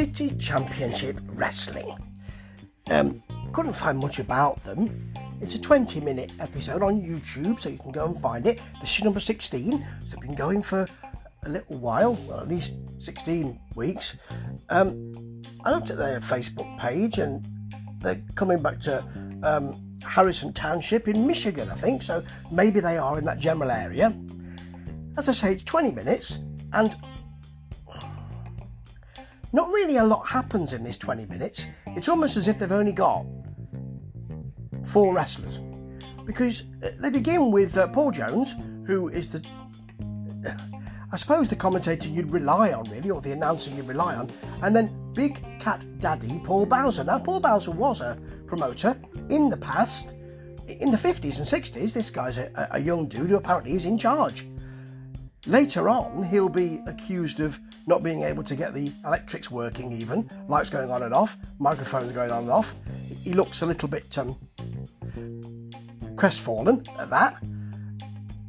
City Championship Wrestling. Um, couldn't find much about them. It's a 20 minute episode on YouTube, so you can go and find it. This is number 16, so it's been going for a little while, well, at least 16 weeks. Um, I looked at their Facebook page and they're coming back to um, Harrison Township in Michigan, I think, so maybe they are in that general area. As I say, it's 20 minutes and not really a lot happens in this 20 minutes. It's almost as if they've only got four wrestlers. Because uh, they begin with uh, Paul Jones, who is the, I suppose, the commentator you'd rely on, really, or the announcer you'd rely on, and then Big Cat Daddy Paul Bowser. Now, Paul Bowser was a promoter in the past. In the 50s and 60s, this guy's a, a young dude who apparently is in charge. Later on, he'll be accused of not being able to get the electrics working, even lights going on and off, microphones going on and off. He looks a little bit um, crestfallen at that.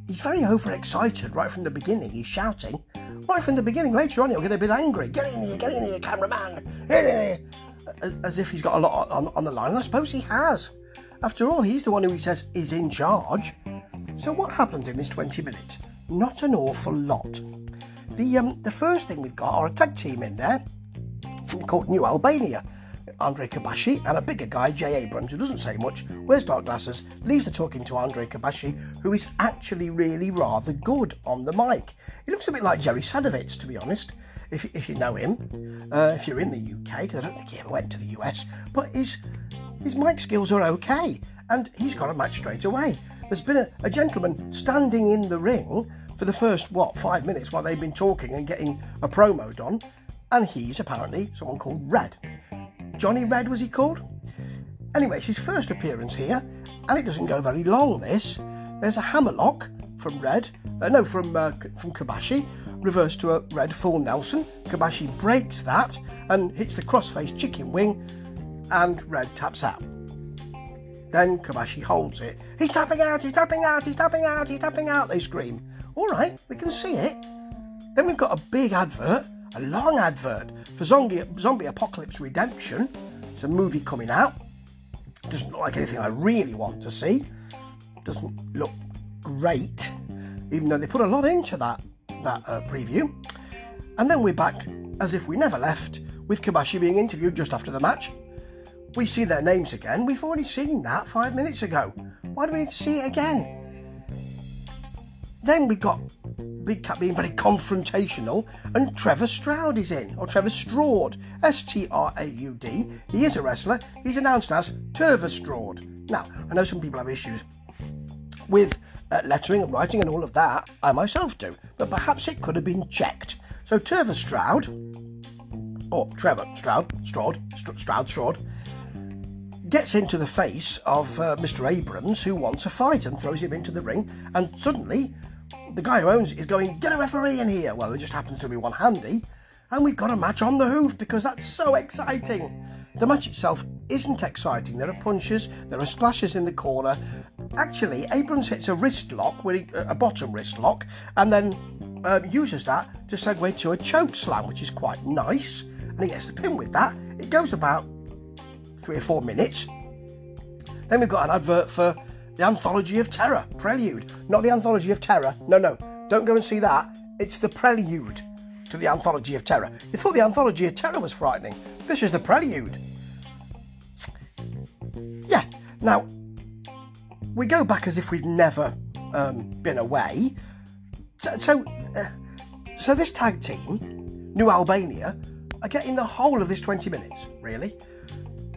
He's very overexcited right from the beginning. He's shouting right from the beginning. Later on, he'll get a bit angry. Get in here, get in here, cameraman. Get in here. As if he's got a lot on, on the line. I suppose he has. After all, he's the one who he says is in charge. So, what happens in this 20 minutes? Not an awful lot. The um, the first thing we've got are a tag team in there called New Albania. Andre Kabashi and a bigger guy, Jay Abrams, who doesn't say much, wears dark glasses, leaves the talking to Andre Kabashi, who is actually really rather good on the mic. He looks a bit like Jerry Sadowitz, to be honest, if, if you know him. Uh, if you're in the UK, because I don't think he ever went to the US, but his, his mic skills are okay, and he's got a match straight away. There's been a, a gentleman standing in the ring for the first, what, five minutes while they've been talking and getting a promo done. And he's apparently someone called Red. Johnny Red was he called? Anyway, it's his first appearance here, and it doesn't go very long. This there's a hammerlock from Red, uh, no, from uh, from Kabashi, reversed to a Red full Nelson. Kabashi breaks that and hits the crossface chicken wing, and Red taps out. Then Kabashi holds it. He's tapping out, he's tapping out, he's tapping out, he's tapping out, they scream. All right, we can see it. Then we've got a big advert, a long advert for Zombie, Zombie Apocalypse Redemption. It's a movie coming out. Doesn't look like anything I really want to see. Doesn't look great, even though they put a lot into that that uh, preview. And then we're back as if we never left, with Kabashi being interviewed just after the match. We see their names again. We've already seen that five minutes ago. Why do we need to see it again? Then we got Big Cat being very confrontational, and Trevor Stroud is in, or Trevor Straud, S T R A U D. He is a wrestler. He's announced as Trevor Straud. Now, I know some people have issues with uh, lettering and writing and all of that. I myself do, but perhaps it could have been checked. So Trevor Stroud, or Trevor Stroud, Stroud, Stroud, Stroud, gets into the face of uh, Mr. Abrams, who wants a fight, and throws him into the ring. And suddenly, the guy who owns it is going, Get a referee in here! Well, there just happens to be one handy, and we've got a match on the hoof because that's so exciting. The match itself isn't exciting. There are punches, there are splashes in the corner. Actually, Abrams hits a wrist lock, with a bottom wrist lock, and then uh, uses that to segue to a choke slam, which is quite nice. And he gets the pin with that. It goes about three or four minutes. Then we've got an advert for the Anthology of Terror, Prelude. Not the Anthology of Terror. No, no. Don't go and see that. It's the prelude to the Anthology of Terror. You thought the Anthology of Terror was frightening. This is the prelude. Yeah. Now, we go back as if we'd never um, been away. So, so, uh, so this tag team, New Albania, are getting the whole of this 20 minutes, really.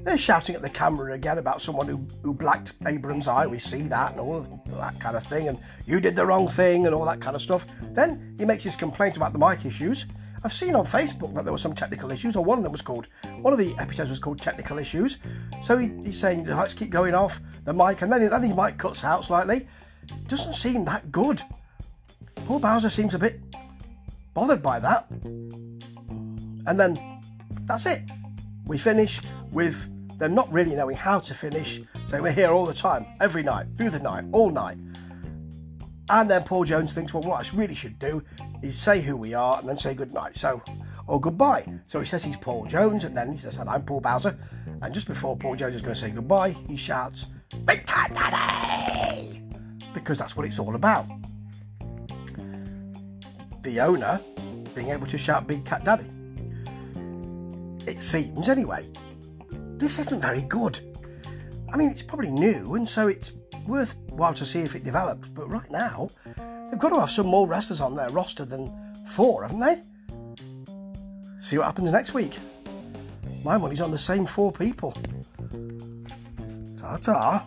They're shouting at the camera again about someone who, who blacked Abrams' eye. We see that and all that kind of thing. And you did the wrong thing and all that kind of stuff. Then he makes his complaint about the mic issues. I've seen on Facebook that there were some technical issues, or one of them was called, one of the episodes was called Technical Issues. So he, he's saying the lights keep going off, the mic, and then, then his mic cuts out slightly. Doesn't seem that good. Paul Bowser seems a bit bothered by that. And then that's it. We finish with them not really knowing how to finish. So we're here all the time, every night, through the night, all night. And then Paul Jones thinks, well, what I really should do is say who we are and then say good night. So or goodbye. So he says he's Paul Jones, and then he says, I'm Paul Bowser. And just before Paul Jones is going to say goodbye, he shouts, Big Cat Daddy! Because that's what it's all about. The owner being able to shout Big Cat Daddy. It seems, anyway. This isn't very good. I mean, it's probably new, and so it's worthwhile to see if it develops. But right now, they've got to have some more wrestlers on their roster than four, haven't they? See what happens next week. My money's on the same four people. Ta ta.